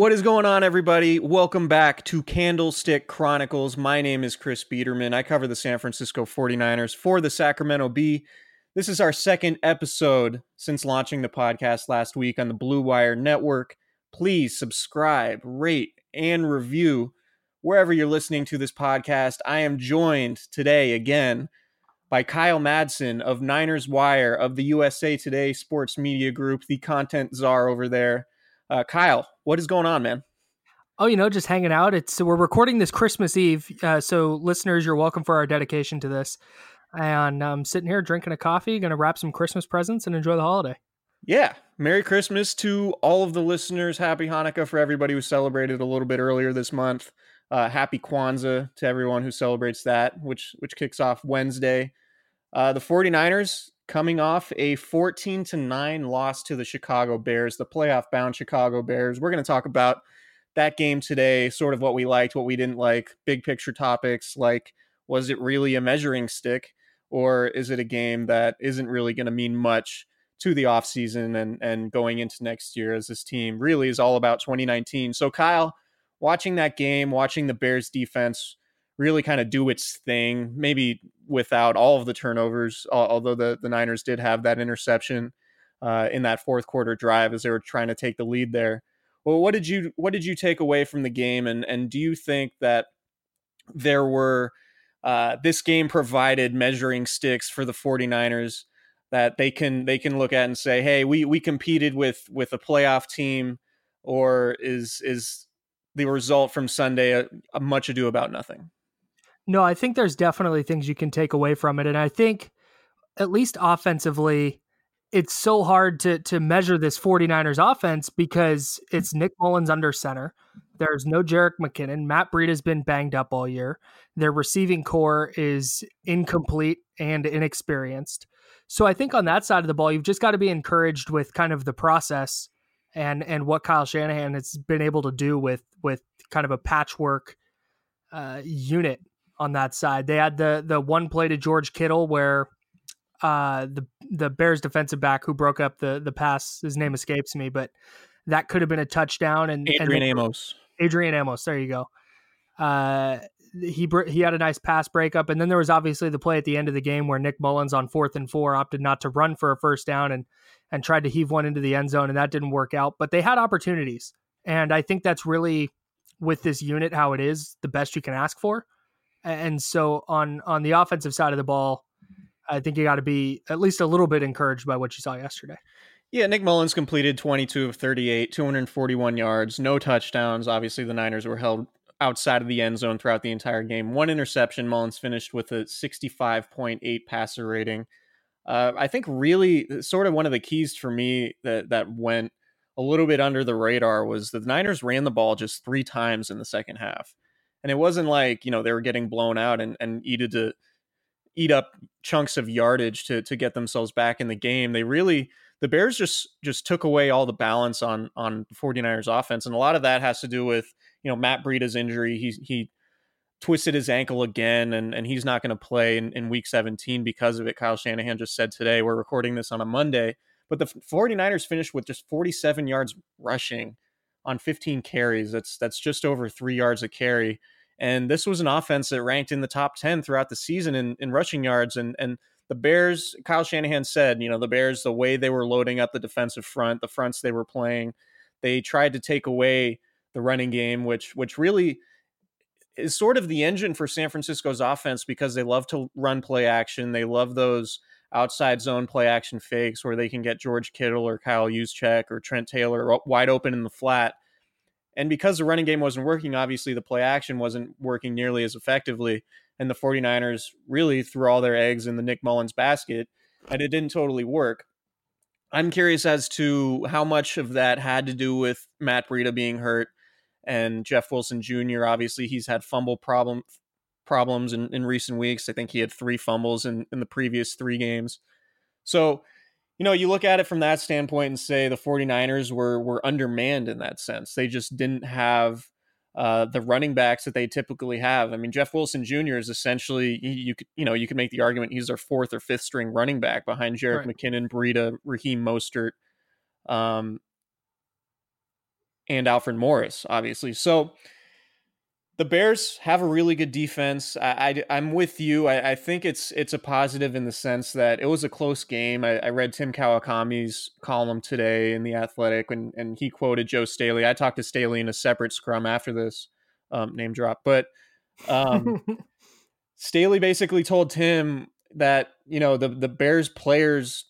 What is going on, everybody? Welcome back to Candlestick Chronicles. My name is Chris Biderman. I cover the San Francisco 49ers for the Sacramento Bee. This is our second episode since launching the podcast last week on the Blue Wire Network. Please subscribe, rate, and review wherever you're listening to this podcast. I am joined today again by Kyle Madson of Niners Wire of the USA Today Sports Media Group, the content czar over there. Uh, Kyle, what is going on, man? Oh, you know, just hanging out. It's so we're recording this Christmas Eve, uh, so listeners, you're welcome for our dedication to this. And I'm sitting here drinking a coffee, going to wrap some Christmas presents and enjoy the holiday. Yeah, Merry Christmas to all of the listeners. Happy Hanukkah for everybody who celebrated a little bit earlier this month. Uh, happy Kwanzaa to everyone who celebrates that, which which kicks off Wednesday. Uh, the 49ers coming off a 14 to 9 loss to the Chicago Bears, the playoff bound Chicago Bears. We're going to talk about that game today, sort of what we liked, what we didn't like, big picture topics like was it really a measuring stick or is it a game that isn't really going to mean much to the offseason and and going into next year as this team really is all about 2019. So Kyle, watching that game, watching the Bears defense really kind of do its thing, maybe without all of the turnovers, although the, the Niners did have that interception uh, in that fourth quarter drive as they were trying to take the lead there. Well, what did you what did you take away from the game, and and do you think that there were uh, this game provided measuring sticks for the 49ers that they can they can look at and say, hey, we we competed with with a playoff team, or is is the result from Sunday a, a much ado about nothing? No, I think there's definitely things you can take away from it. And I think, at least offensively, it's so hard to to measure this 49ers offense because it's Nick Mullens under center. There's no Jerick McKinnon. Matt Breida has been banged up all year. Their receiving corps is incomplete and inexperienced. So I think on that side of the ball, you've just got to be encouraged with kind of the process and and what Kyle Shanahan has been able to do with with kind of a patchwork uh, unit on that side. They had the the one play to George Kittle where uh, the the Bears defensive back who broke up the the pass. His name escapes me, but that could have been a touchdown. And Adrian and Amos. Adrian Amos. There you go. Uh, he he had a nice pass breakup, and then there was obviously the play at the end of the game where Nick Mullens on fourth and four opted not to run for a first down and and tried to heave one into the end zone, and that didn't work out. But they had opportunities, and I think that's really with this unit how it is the best you can ask for. And so on on the offensive side of the ball, I think you got to be at least a little bit encouraged by what you saw yesterday. Yeah, Nick Mullens completed 22 of 38, 241 yards, no touchdowns. Obviously, the Niners were held outside of the end zone throughout the entire game. One interception. Mullens finished with a 65.8 passer rating. Uh, I think really sort of one of the keys for me that that went a little bit under the radar was the Niners ran the ball just three times in the second half. And it wasn't like, you know, they were getting blown out and, and needed to eat up chunks of yardage to to get themselves back in the game. They really the Bears just just took away all the balance on on the 49ers offense. And a lot of that has to do with, you know, Matt Breida's injury. He he twisted his ankle again and, and he's not going to play in, in week 17 because of it. Kyle Shanahan just said today. We're recording this on a Monday. But the 49ers finished with just 47 yards rushing on 15 carries. That's that's just over three yards a carry. And this was an offense that ranked in the top 10 throughout the season in, in rushing yards. And and the Bears, Kyle Shanahan said, you know, the Bears, the way they were loading up the defensive front, the fronts they were playing, they tried to take away the running game, which which really is sort of the engine for San Francisco's offense because they love to run play action. They love those outside zone play action fakes where they can get George Kittle or Kyle Juszczyk or Trent Taylor wide open in the flat. And because the running game wasn't working, obviously the play action wasn't working nearly as effectively. And the 49ers really threw all their eggs in the Nick Mullens basket, and it didn't totally work. I'm curious as to how much of that had to do with Matt Breida being hurt and Jeff Wilson Jr. Obviously, he's had fumble problem problems in, in recent weeks. I think he had three fumbles in, in the previous three games. So, you know, you look at it from that standpoint and say the 49ers were were undermanned in that sense. They just didn't have uh, the running backs that they typically have. I mean, Jeff Wilson Jr. is essentially you could you know you could make the argument he's their fourth or fifth string running back behind Jerick right. McKinnon, Breida, Raheem Mostert, um, and Alfred Morris, obviously. So the Bears have a really good defense. I, I am with you. I, I, think it's it's a positive in the sense that it was a close game. I, I read Tim Kawakami's column today in the Athletic, and and he quoted Joe Staley. I talked to Staley in a separate scrum after this um, name drop, but um, Staley basically told Tim that you know the the Bears players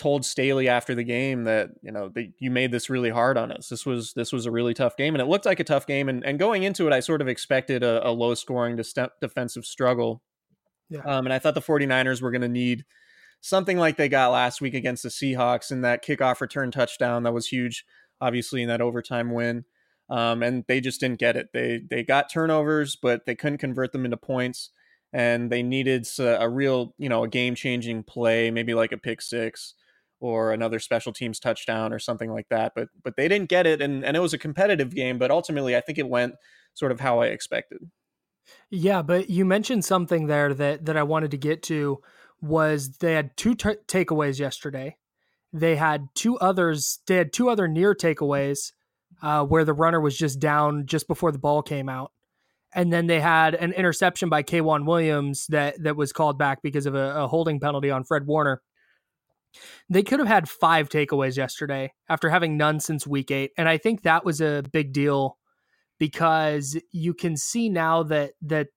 told Staley after the game that you know that you made this really hard on us. This was this was a really tough game, and it looked like a tough game. And, and going into it, I sort of expected a, a low scoring defensive struggle. Yeah. Um, and I thought the 49ers were going to need something like they got last week against the Seahawks and that kickoff return touchdown that was huge, obviously in that overtime win. Um, and they just didn't get it. They they got turnovers, but they couldn't convert them into points. And they needed a, a real, you know, a game changing play, maybe like a pick six or another special teams touchdown or something like that. But but they didn't get it, and and it was a competitive game. But ultimately, I think it went sort of how I expected. Yeah, but you mentioned something there that that I wanted to get to was they had two t- takeaways yesterday. They had two others. They had two other near takeaways uh, where the runner was just down just before the ball came out, and then they had an interception by K'Waun Williams that that was called back because of a, a holding penalty on Fred Warner. They could have had five takeaways yesterday after having none since week eight. And I think that was a big deal because you can see now that that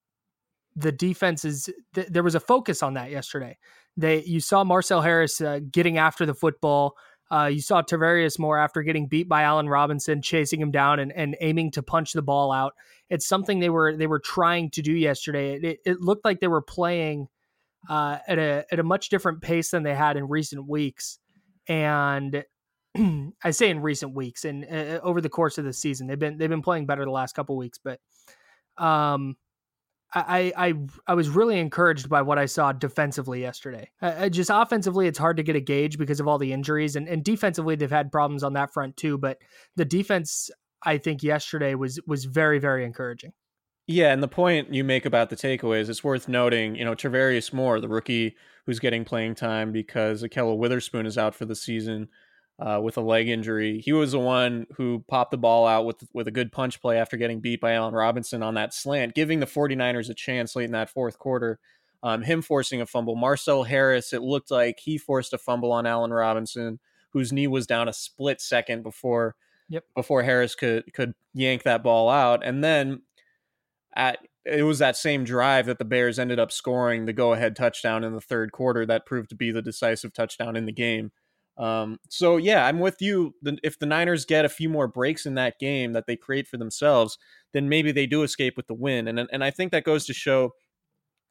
the defense is th- there was a focus on that yesterday. They you saw Marcel Harris uh, getting after the football. Uh, you saw Tarvarius Moore after getting beat by Allen Robinson, chasing him down and, and aiming to punch the ball out. It's something they were they were trying to do yesterday. It, it looked like they were playing uh, at a at a much different pace than they had in recent weeks. And I say in recent weeks and uh, over the course of the season, they've been they've been playing better the last couple weeks. But um, I, I I was really encouraged by what I saw defensively yesterday. Uh, just offensively, it's hard to get a gauge because of all the injuries, and, and defensively, they've had problems on that front too. But the defense, I think, yesterday was was very very encouraging. Yeah, and the point you make about the takeaways, it's worth noting, you know, Tarvarius Moore, the rookie who's getting playing time because Ahkello Witherspoon is out for the season uh, with a leg injury. He was the one who popped the ball out with with a good punch play after getting beat by Allen Robinson on that slant, giving the 49ers a chance late in that fourth quarter. Um, him forcing a fumble. Marcel Harris, it looked like he forced a fumble on Allen Robinson, whose knee was down a split second before yep. before Harris could could yank that ball out. And then at it was that same drive that the Bears ended up scoring the go ahead touchdown in the third quarter that proved to be the decisive touchdown in the game. Um, so yeah, I'm with you. If the Niners get a few more breaks in that game that they create for themselves, then maybe they do escape with the win. And and I think that goes to show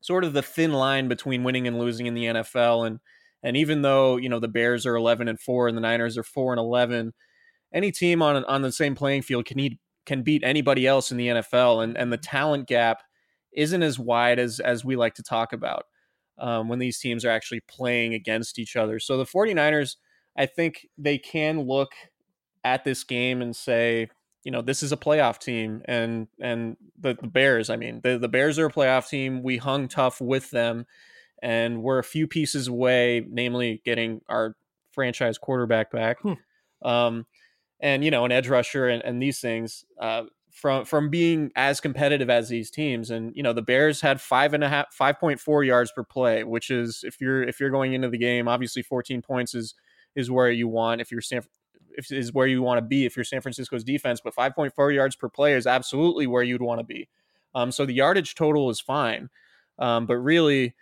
sort of the thin line between winning and losing in the NFL. And And even though, you know, the Bears are 11 and 4 and the Niners are 4 and 11, any team on on the same playing field can need, can beat anybody else in the NFL and and the talent gap isn't as wide as as we like to talk about um, when these teams are actually playing against each other. So the 49ers, I think they can look at this game and say, you know, this is a playoff team and and the, the Bears, I mean, the, the Bears are a playoff team. We hung tough with them and we're a few pieces away, namely getting our franchise quarterback back. Hmm. Um, and you know, an edge rusher and, and these things. Uh, from from being as competitive as these teams. And you know, the Bears had five and a half, five point four yards per play, which is if you're if you're going into the game, obviously 14 points is is where you want if you're San if is where you want to be if you're San Francisco's defense. But 5.4 yards per play is absolutely where you'd want to be. Um, so the yardage total is fine, um, but really.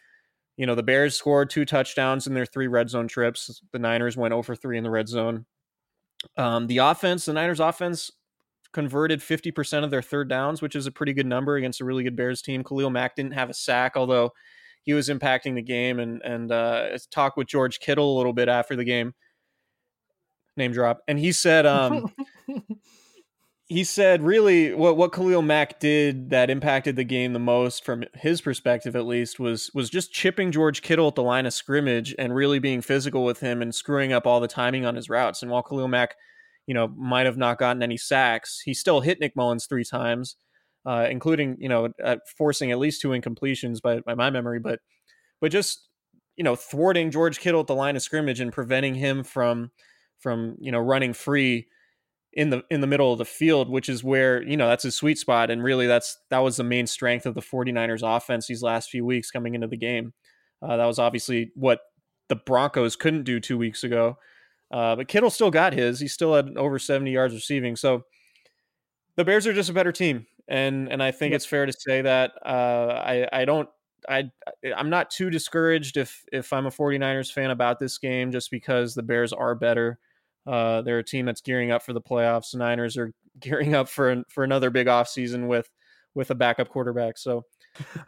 You know, the Bears scored two touchdowns in their three red zone trips. The Niners went over three in the red zone. Um, the offense, the Niners offense converted 50% of their third downs, which is a pretty good number against a really good Bears team. Khalil Mack didn't have a sack, although he was impacting the game. And and uh, talked with George Kittle a little bit after the game. Name drop, and he said, um, he said, really, what what Khalil Mack did that impacted the game the most, from his perspective at least, was was just chipping George Kittle at the line of scrimmage and really being physical with him and screwing up all the timing on his routes. And while Khalil Mack you know, might have not gotten any sacks. He still hit Nick Mullens three times, uh, including you know forcing at least two incompletions by, by my memory. But but just you know thwarting George Kittle at the line of scrimmage and preventing him from from you know running free in the in the middle of the field which is where you know that's his sweet spot and really that's that was the main strength of the 49ers offense these last few weeks coming into the game uh, that was obviously what the Broncos couldn't do 2 weeks ago uh, but Kittle still got his. He still had over 70 yards receiving. So the Bears are just a better team. And and I think yep. it's fair to say that uh, I I don't I I'm not too discouraged if if I'm a 49ers fan about this game just because the Bears are better. Uh, they're a team that's gearing up for the playoffs. Niners are gearing up for for another big offseason with with a backup quarterback. So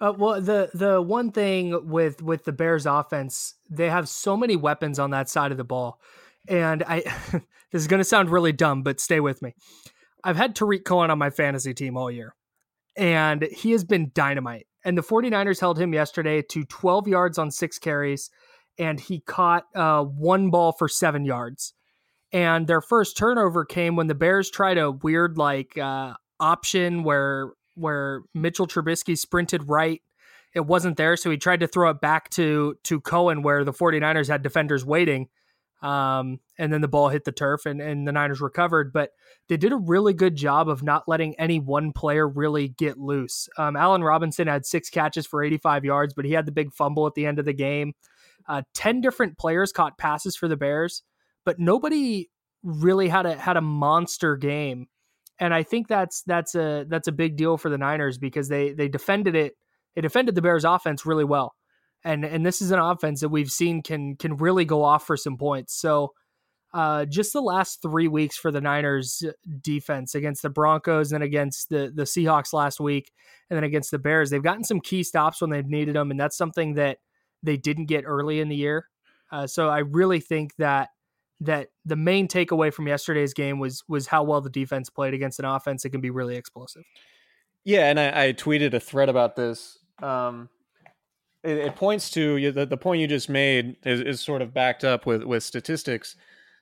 uh, well, the the one thing with with the Bears offense, they have so many weapons on that side of the ball. And I, this is going to sound really dumb, but stay with me. I've had Tarik Cohen on my fantasy team all year, and he has been dynamite. And the 49ers held him yesterday to 12 yards on six carries, and he caught uh, one ball for seven yards. And their first turnover came when the Bears tried a weird like uh, option where where Mitchell Trubisky sprinted right. It wasn't there, so he tried to throw it back to to Cohen where the 49ers had defenders waiting um, and then the ball hit the turf and, and the Niners recovered. But they did a really good job of not letting any one player really get loose. Um, Allen Robinson had six catches for 85 yards, but he had the big fumble at the end of the game. Uh, 10 different players caught passes for the Bears, but nobody really had a had a monster game. And I think that's that's a that's a big deal for the Niners because they they defended it. They defended the Bears offense really well and and this is an offense that we've seen can can really go off for some points. So uh, just the last three weeks for the Niners defense against the Broncos and against the the Seahawks last week, and then against the Bears, they've gotten some key stops when they've needed them, and that's something that they didn't get early in the year. Uh, so I really think that that the main takeaway from yesterday's game was was how well the defense played against an offense that can be really explosive. Yeah, and I, I tweeted a thread about this. Um, it, it points to the, the point you just made is, is sort of backed up with with statistics.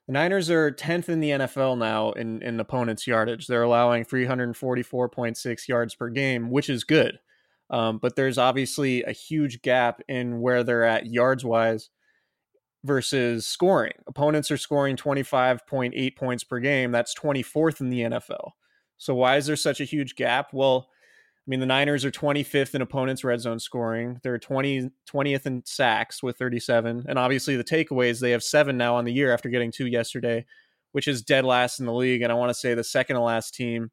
The Niners are 10th in the NFL now in, in opponents' yardage. They're allowing 344.6 yards per game, which is good. Um, but there's obviously a huge gap in where they're at yards wise versus scoring. Opponents are scoring 25.8 points per game. That's 24th in the NFL. So why is there such a huge gap? Well, I mean, the Niners are 25th in opponents' red zone scoring. They're 20, 20th in sacks with 37. And obviously, the takeaways, they have seven now on the year after getting two yesterday, which is dead last in the league. And I want to say the second to last team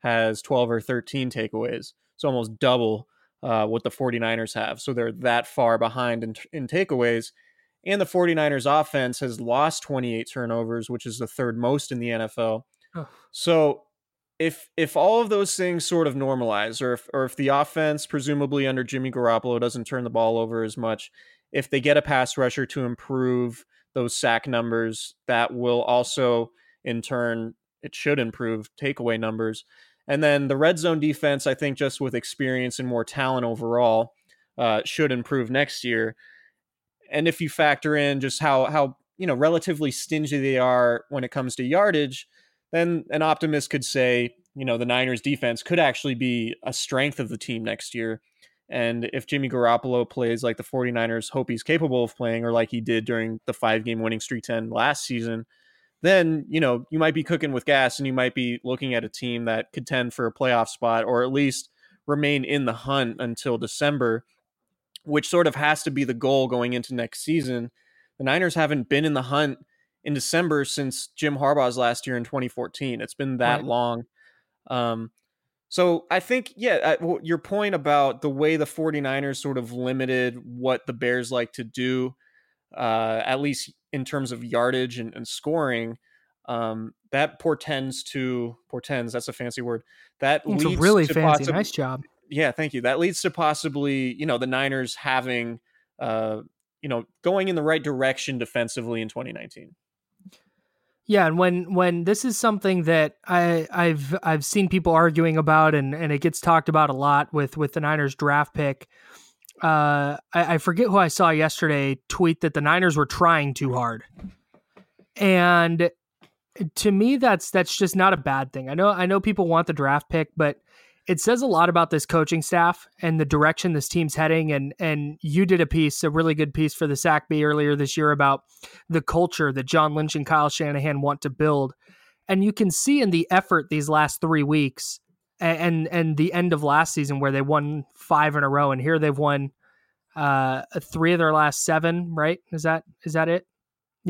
has 12 or 13 takeaways. It's almost double uh, what the 49ers have. So they're that far behind in, in takeaways. And the 49ers offense has lost 28 turnovers, which is the third most in the NFL. Oh. So if if all of those things sort of normalize, or if or if the offense, presumably under Jimmy Garoppolo, doesn't turn the ball over as much, if they get a pass rusher to improve those sack numbers, that will also in turn it should improve takeaway numbers. And then the red zone defense, I think, just with experience and more talent overall, uh, should improve next year. And if you factor in just how how you know relatively stingy they are when it comes to yardage, then an optimist could say, you know, the Niners defense could actually be a strength of the team next year. And if Jimmy Garoppolo plays like the 49ers hope he's capable of playing, or like he did during the five game winning streak 10 last season, then, you know, you might be cooking with gas and you might be looking at a team that could tend for a playoff spot or at least remain in the hunt until December, which sort of has to be the goal going into next season. The Niners haven't been in the hunt in December since Jim Harbaugh's last year in 2014. It's been that right. long. Um, so I think, yeah, your point about the way the 49ers sort of limited what the Bears like to do, uh, at least in terms of yardage and, and scoring, um, that portends to portends. That's a fancy word. That it's leads really fancy. Possi- nice job. Yeah, thank you. That leads to possibly, you know, the Niners having, uh, you know, going in the right direction defensively in 2019. Yeah, and when when this is something that I I've I've seen people arguing about and and it gets talked about a lot with with the Niners draft pick. Uh, I, I forget who I saw yesterday tweet that the Niners were trying too hard, and to me that's that's just not a bad thing. I know I know people want the draft pick, but it says a lot about this coaching staff and the direction this team's heading. And and you did a piece, a really good piece for the SACB earlier this year about the culture that John Lynch and Kyle Shanahan want to build. And you can see in the effort these last three weeks and and the end of last season where they won five in a row, and here they've won uh three of their last seven. Right? Is that is that it?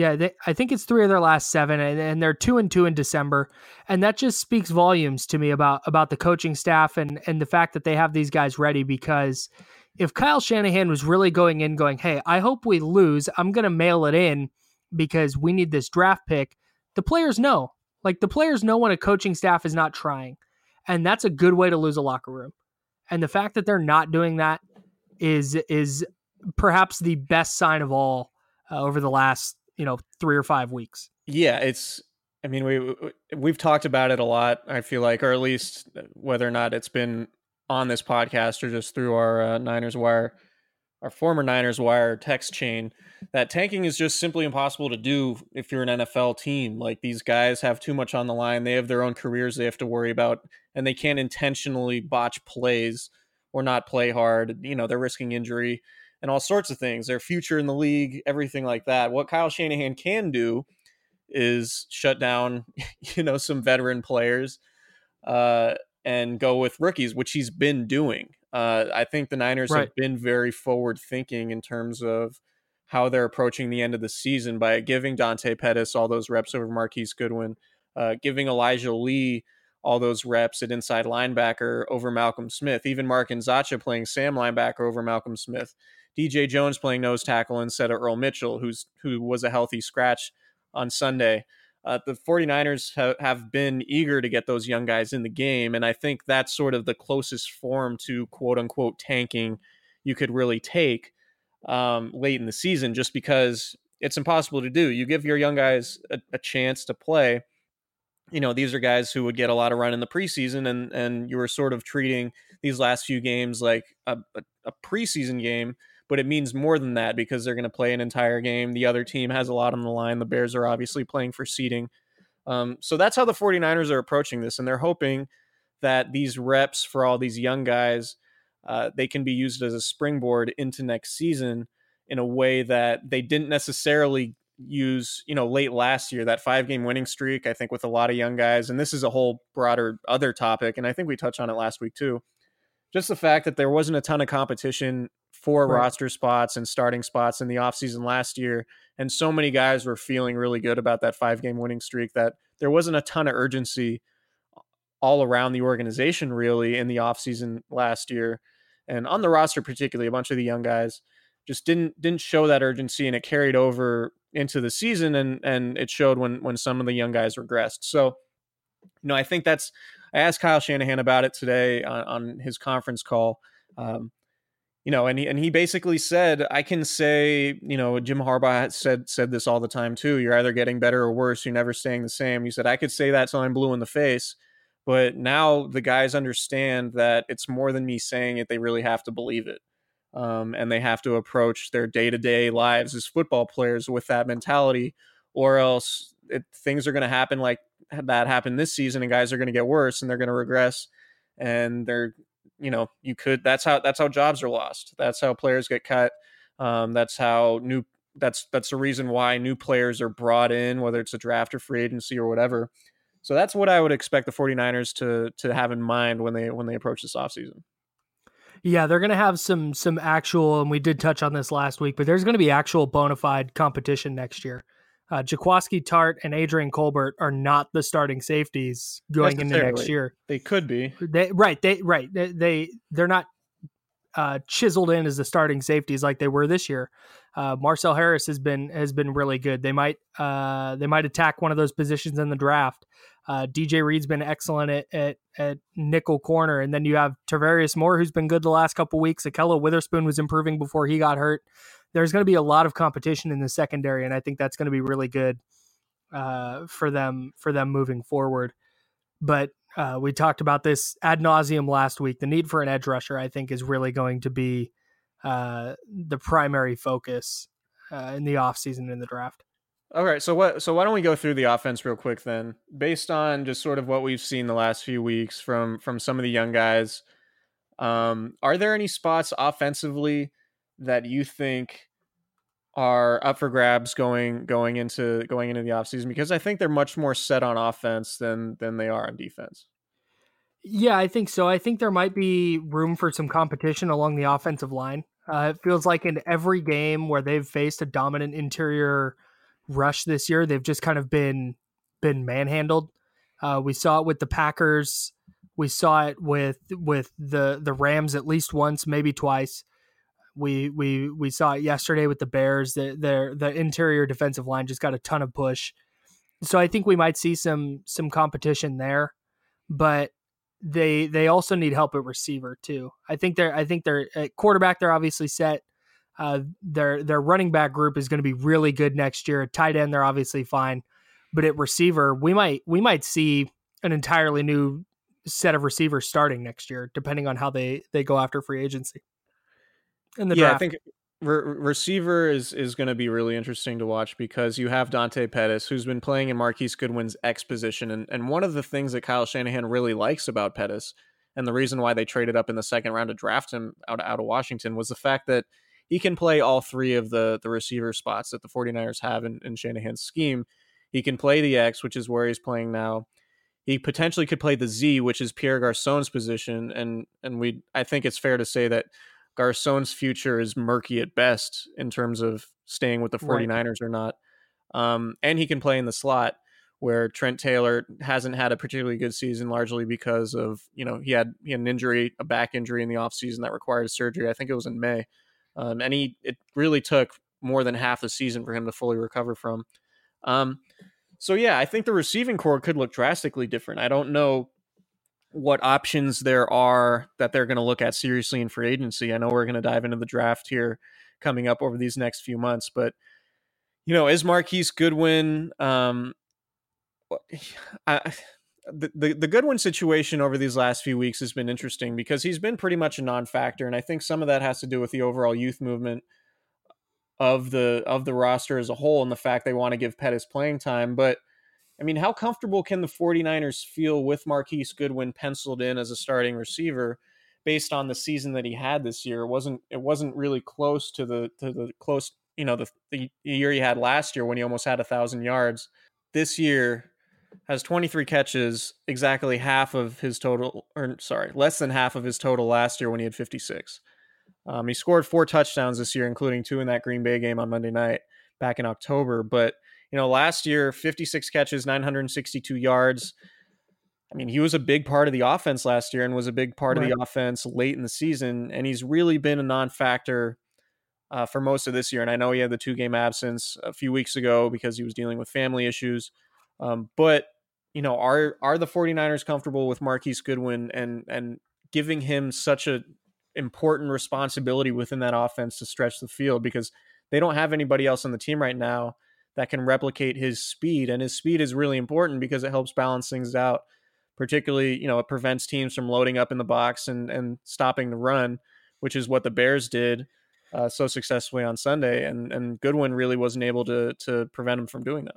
Yeah, they, I think it's three of their last seven, and, and, they're two and two in December, and that just speaks volumes to me about about the coaching staff and and the fact that they have these guys ready. Because if Kyle Shanahan was really going in, going, "Hey, I hope we lose. I'm going to mail it in because we need this draft pick," the players know. Like the players know when a coaching staff is not trying, and that's a good way to lose a locker room. And the fact that they're not doing that is is perhaps the best sign of all uh, over the last you know three or five weeks. Yeah, it's. I mean, we we've talked about it a lot. I feel like, or at least whether or not it's been on this podcast or just through our uh, Niners Wire, our former Niners Wire text chain, that tanking is just simply impossible to do if you're an NFL team. Like these guys have too much on the line. They have their own careers they have to worry about, and they can't intentionally botch plays or not play hard. You know, they're risking injury and all sorts of things, their future in the league, everything like that. What Kyle Shanahan can do is shut down, you know, some veteran players uh, and go with rookies, which he's been doing. Uh, I think the Niners right. have been very forward thinking in terms of how they're approaching the end of the season by giving Dante Pettis all those reps over Marquise Goodwin, uh, giving Elijah Lee all those reps at inside linebacker over Malcolm Smith, even Mark Nzeocha playing Sam linebacker over Malcolm Smith. DJ Jones playing nose tackle instead of Earl Mitchell, who's who was a healthy scratch on Sunday. Uh, the 49ers ha- have been eager to get those young guys in the game, and I think that's sort of the closest form to quote unquote tanking you could really take um, late in the season, just because it's impossible to do. You give your young guys a, a chance to play. You know, these are guys who would get a lot of run in the preseason, and and you were sort of treating these last few games like a, a, a preseason game but it means more than that because they're going to play an entire game. The other team has a lot on the line. The Bears are obviously playing for seeding. Um, so that's how the 49ers are approaching this. And they're hoping that these reps for all these young guys, uh, they can be used as a springboard into next season in a way that they didn't necessarily use, you know, late last year, that five game winning streak, I think with a lot of young guys. And this is a whole broader other topic. And I think we touched on it last week too. Just the fact that there wasn't a ton of competition for right. roster spots and starting spots in the offseason last year. And so many guys were feeling really good about that five game winning streak that there wasn't a ton of urgency all around the organization, really, in the offseason last year. And on the roster, particularly, a bunch of the young guys just didn't didn't show that urgency and it carried over into the season and and it showed when when some of the young guys regressed. So, you know, I think that's I asked Kyle Shanahan about it today on, on his conference call. Um, you know, and he, and he basically said, I can say, you know, Jim Harbaugh said said this all the time too. You're either getting better or worse. You're never staying the same. He said, I could say that till I'm blue in the face, but now the guys understand that it's more than me saying it. They really have to believe it, um, and they have to approach their day to day lives as football players with that mentality, or else it, things are going to happen like that happened this season, and guys are going to get worse and they're going to regress, and they're you know you could that's how that's how jobs are lost. That's how players get cut. Um, that's how new that's that's the reason why new players are brought in whether it's a draft or free agency or whatever. So that's what i would expect the 49ers to to have in mind when they when they approach this offseason. Yeah, they're going to have some some actual, and we did touch on this last week, but there's going to be actual bona fide competition next year. Uh, Jaquiski Tartt and Adrian Colbert are not the starting safeties going into next year. They could be. They right. They right. They, they they're not uh, chiseled in as the starting safeties like they were this year. Uh, Marcel Harris has been has been really good. They might uh, they might attack one of those positions in the draft. Uh, DJ Reed's been excellent at, at, at nickel corner, and then you have Tarvarius Moore, who's been good the last couple weeks. Ahkello Witherspoon was improving before he got hurt there's going to be a lot of competition in the secondary, and I think that's going to be really good uh, for them for them moving forward. But uh, we talked about this ad nauseum last week. The need for an edge rusher, I think, is really going to be uh, the primary focus uh, in the offseason in the draft. All right, so what? So why don't we go through the offense real quick then, based on just sort of what we've seen the last few weeks from from some of the young guys. Um, are there any spots offensively that you think are up for grabs going going into going into the offseason because I think they're much more set on offense than than they are on defense. Yeah, I think so. I think there might be room for some competition along the offensive line. Uh, it feels like in every game where they've faced a dominant interior rush this year, they've just kind of been been manhandled. Uh, we saw it with the Packers. We saw it with with the the Rams at least once, maybe twice. We we we saw it yesterday with the Bears. The the the interior defensive line just got a ton of push. So I think we might see some some competition there, but they they also need help at receiver too. I think they're I think they're at quarterback they're obviously set. Uh, their their running back group is going to be really good next year. At tight end they're obviously fine, but at receiver we might we might see an entirely new set of receivers starting next year, depending on how they they go after free agency in the yeah, draft. I think re- receiver is is going to be really interesting to watch because you have Dante Pettis, who's been playing in Marquise Goodwin's X position, and and one of the things that Kyle Shanahan really likes about Pettis, and the reason why they traded up in the second round to draft him out out of Washington was the fact that he can play all three of the the receiver spots that the 49ers have in, in Shanahan's scheme. He can play the X, which is where he's playing now. He potentially could play the Z, which is Pierre Garcon's position, and and we I think it's fair to say that Garcon's future is murky at best in terms of staying with the 49ers right. or not. Um, and he can play in the slot where Trent Taylor hasn't had a particularly good season largely because of, you know, he had he had an injury, a back injury in the offseason that required surgery. I think it was in May. Um, and he it really took more than half the season for him to fully recover from. Um, so yeah, I think the receiving corps could look drastically different. I don't know what options there are that they're going to look at seriously in free agency. I know we're going to dive into the draft here coming up over these next few months, but you know, is Marquise Goodwin um I, the, the the Goodwin situation over these last few weeks has been interesting because he's been pretty much a non-factor and I think some of that has to do with the overall youth movement of the of the roster as a whole and the fact they want to give Pettis playing time, but I mean, how comfortable can the 49ers feel with Marquise Goodwin penciled in as a starting receiver based on the season that he had this year? It wasn't it wasn't really close to the to the close, you know, the, the year he had last year when he almost had a thousand yards. This year has 23 catches, exactly half of his total, or sorry, less than half of his total last year when he had 56. Um, he scored four touchdowns this year, including two in that Green Bay game on Monday night back in October. But you know, last year, 56 catches, 962 yards. I mean, he was a big part of the offense last year and was a big part right. of the offense late in the season. And he's really been a non factor uh, for most of this year. And I know he had the two game absence a few weeks ago because he was dealing with family issues. Um, but, you know, are are the 49ers comfortable with Marquise Goodwin and and giving him such a important responsibility within that offense to stretch the field because they don't have anybody else on the team right now that can replicate his speed. And his speed is really important because it helps balance things out. Particularly, you know, it prevents teams from loading up in the box and, and stopping the run, which is what the Bears did uh, so successfully on Sunday. And and Goodwin really wasn't able to to prevent him from doing that.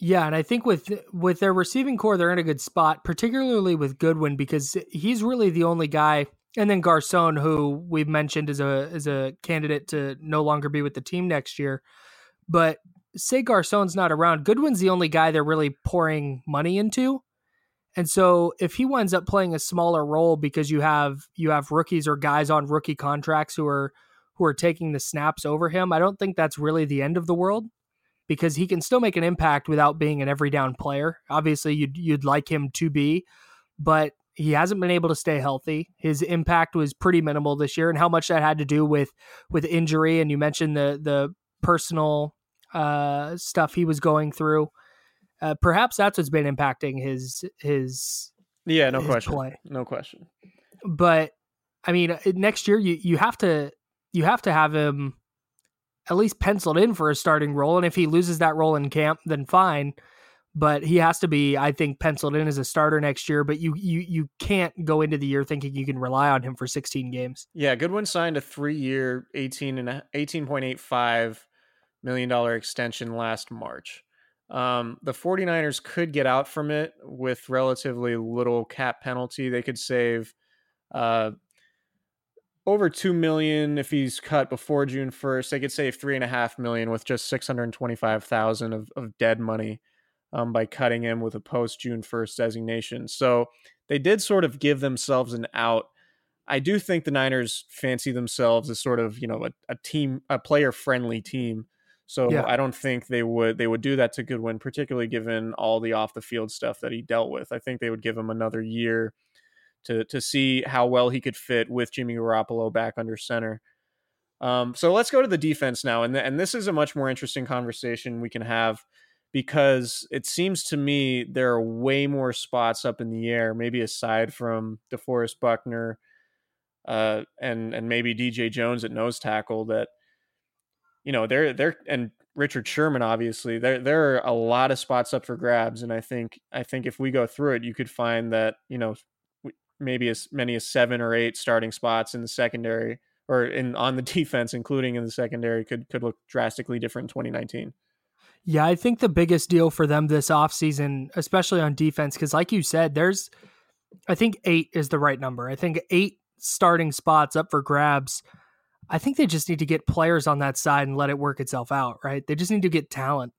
Yeah, and I think with with their receiving corps, they're in a good spot, particularly with Goodwin because he's really the only guy. And then Garcon, who we've mentioned as a as a candidate to no longer be with the team next year. But say Garcon's not around, Goodwin's the only guy they're really pouring money into. And so if he winds up playing a smaller role because you have you have rookies or guys on rookie contracts who are who are taking the snaps over him, I don't think that's really the end of the world because he can still make an impact without being an every down player. Obviously, you'd you'd like him to be, but he hasn't been able to stay healthy. His impact was pretty minimal this year, and how much that had to do with with injury. And you mentioned the the personal uh, stuff he was going through. Uh, perhaps that's what's been impacting his his yeah, no his question, play. no question. But I mean, uh, next year you you have to you have to have him at least penciled in for a starting role, and if he loses that role in camp, then fine. But he has to be, I think, penciled in as a starter next year. But you you you can't go into the year thinking you can rely on him for 16 games. Yeah, Goodwin signed a three-year, 18 and 18.85 million dollar extension last March. Um, the 49ers could get out from it with relatively little cap penalty. They could save uh, over two million if he's cut before June 1st. They could save three and a half million with just 625,000 of, of dead money um, by cutting him with a post June 1st designation. So they did sort of give themselves an out. I do think the Niners fancy themselves as sort of, you know, a, a team, a player friendly team. So yeah. I don't think they would they would do that to Goodwin, particularly given all the off the field stuff that he dealt with. I think they would give him another year to to see how well he could fit with Jimmy Garoppolo back under center. Um, so let's go to the defense now, and th- and this is a much more interesting conversation we can have because it seems to me there are way more spots up in the air, maybe aside from DeForest Buckner, uh, and and maybe DJ Jones at nose tackle that you know, they're they're and Richard Sherman obviously there there are a lot of spots up for grabs, and I think I think if we go through it, you could find that you know maybe as many as seven or eight starting spots in the secondary or in on the defense, including in the secondary, could could look drastically different in 2019. Yeah, I think the biggest deal for them this offseason, especially on defense, because like you said, there's I think eight is the right number. I think eight starting spots up for grabs. I think they just need to get players on that side and let it work itself out, right? They just need to get talent.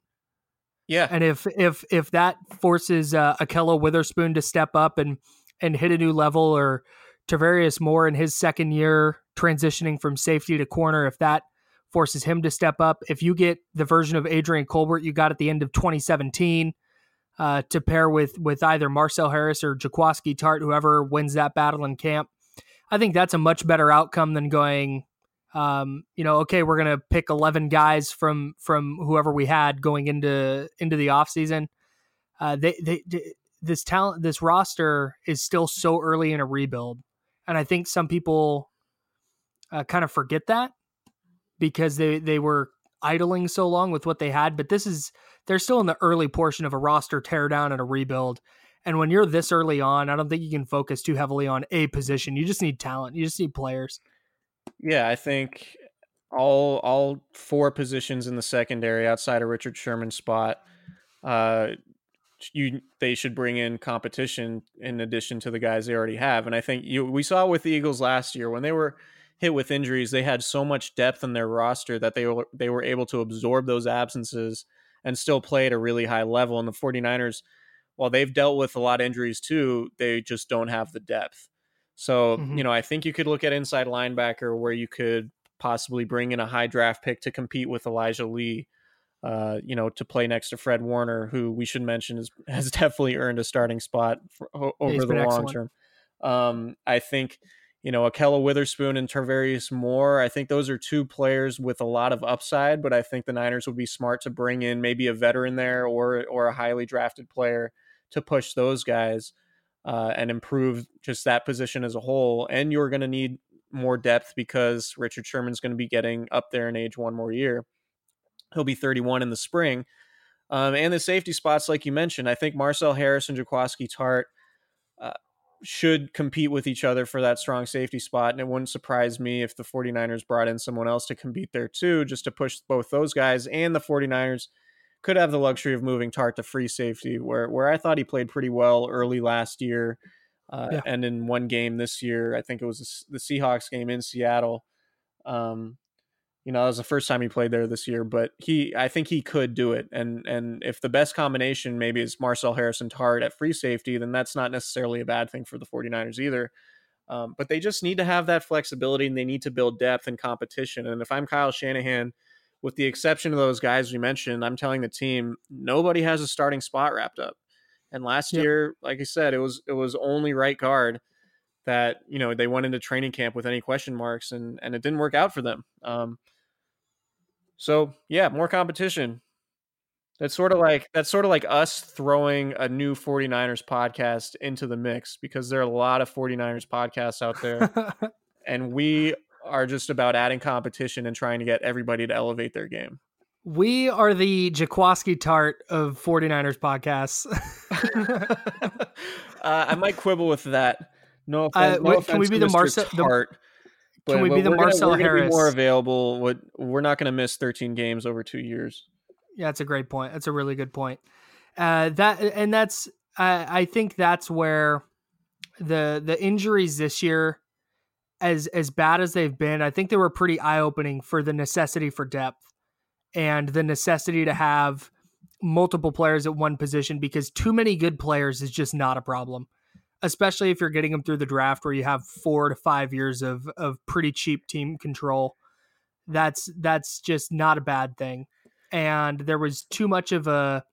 Yeah. And if if if that forces uh, Ahkello Witherspoon to step up and and hit a new level or Tarvarius Moore in his second year transitioning from safety to corner, if that forces him to step up, if you get the version of Adrian Colbert you got at the end of 2017 uh, to pair with with either Marcel Harris or Jaquiski Tartt, whoever wins that battle in camp, I think that's a much better outcome than going um, you know, okay, we're gonna pick eleven guys from from whoever we had going into into the off season. Uh, they, they, they this talent this roster is still so early in a rebuild, and I think some people uh, kind of forget that because they they were idling so long with what they had. But this is they're still in the early portion of a roster teardown and a rebuild. And when you're this early on, I don't think you can focus too heavily on a position. You just need talent. You just need players. Yeah, I think all all four positions in the secondary outside of Richard Sherman's spot, uh, you they should bring in competition in addition to the guys they already have. And I think you we saw with the Eagles last year when they were hit with injuries, they had so much depth in their roster that they were they were able to absorb those absences and still play at a really high level. And the 49ers, while they've dealt with a lot of injuries too, they just don't have the depth. So, mm-hmm. you know, I think you could look at inside linebacker where you could possibly bring in a high draft pick to compete with Elijah Lee, uh, you know, to play next to Fred Warner, who we should mention is, has definitely earned a starting spot for, over the long excellent. term. Um, I think, you know, Ahkello Witherspoon and Tarvarius Moore, I think those are two players with a lot of upside, but I think the Niners would be smart to bring in maybe a veteran there or or a highly drafted player to push those guys. Uh, and improve just that position as a whole. And you're going to need more depth because Richard Sherman's going to be getting up there in age one more year. He'll be 31 in the spring. Um, and the safety spots, like you mentioned, I think Marcel Harris and Jaquiski Tartt uh, should compete with each other for that strong safety spot. And it wouldn't surprise me if the 49ers brought in someone else to compete there too, just to push both those guys. And the 49ers could have the luxury of moving Tartt to free safety, where, where I thought he played pretty well early last year. Uh, yeah. And in one game this year, I think it was the Seahawks game in Seattle. Um, you know, that was the first time he played there this year, but he, I think he could do it. And and if the best combination maybe is Marcel Harrison Tartt at free safety, then that's not necessarily a bad thing for the 49ers either. Um, but they just need to have that flexibility and they need to build depth and competition. And if I'm Kyle Shanahan, with the exception of those guys we mentioned, I'm telling the team nobody has a starting spot wrapped up. And last yep. year, like I said, it was it was only right guard that you know they went into training camp with any question marks, and and it didn't work out for them. Um, so yeah, more competition. That's sort of like that's sort of like us throwing a new 49ers podcast into the mix because there are a lot of 49ers podcasts out there and we are just about adding competition and trying to get everybody to elevate their game. We are the Jaquiski Tartt of 49ers podcasts. uh, I might quibble with that. No, offense, uh, no wait, can we be the Marcel Tartt? Can we be the Marcel gonna, Harris? More available. What we're not going to miss 13 games over two years. Yeah, that's a great point. That's a really good point. Uh, that and that's I think that's where the the injuries this year, as as bad as they've been, I think they were pretty eye opening for the necessity for depth and the necessity to have multiple players at one position because too many good players is just not a problem especially if you're getting them through the draft where you have four to five years of of pretty cheap team control. That's that's just not a bad thing. And there was too much of a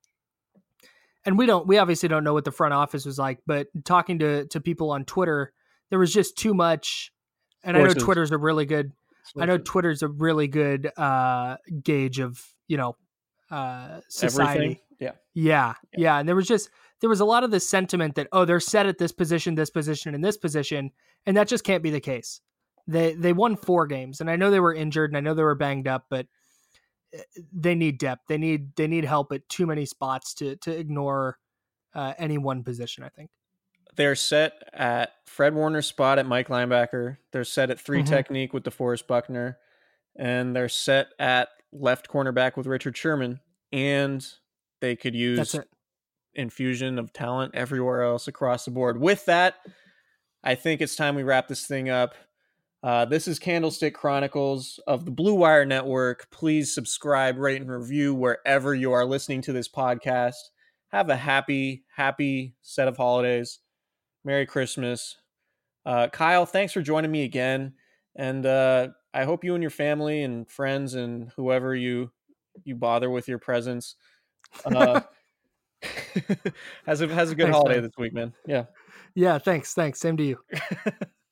and we don't we obviously don't know what the front office was like, but talking to to people on Twitter, there was just too much and Sources. I know Twitter's a really good Sources. I know Twitter's a really good uh gauge of, you know, uh society. Yeah. yeah. Yeah. Yeah. And there was just there was a lot of this sentiment that oh they're set at this position, this position, and this position, and that just can't be the case. They they won four games, and I know they were injured and I know they were banged up, but eh, they need depth. They need they need help at too many spots to to ignore uh, any one position. I think they're set at Fred Warner's spot at Mike linebacker. They're set at 3 mm-hmm. technique with DeForest Buckner, and they're set at left cornerback with Richard Sherman. And they could use infusion of talent everywhere else across the board. With that, I think it's time we wrap this thing up. Uh, this is Candlestick Chronicles of the Blue Wire Network. Please subscribe, rate, and review wherever you are listening to this podcast. Have a happy, happy set of holidays. Merry Christmas. Uh, Kyle, thanks for joining me again. And uh, I hope you and your family and friends and whoever you you bother with your presence uh, has a has a good thanks, holiday man. this week, man. Yeah. Yeah, thanks. Thanks. Same to you.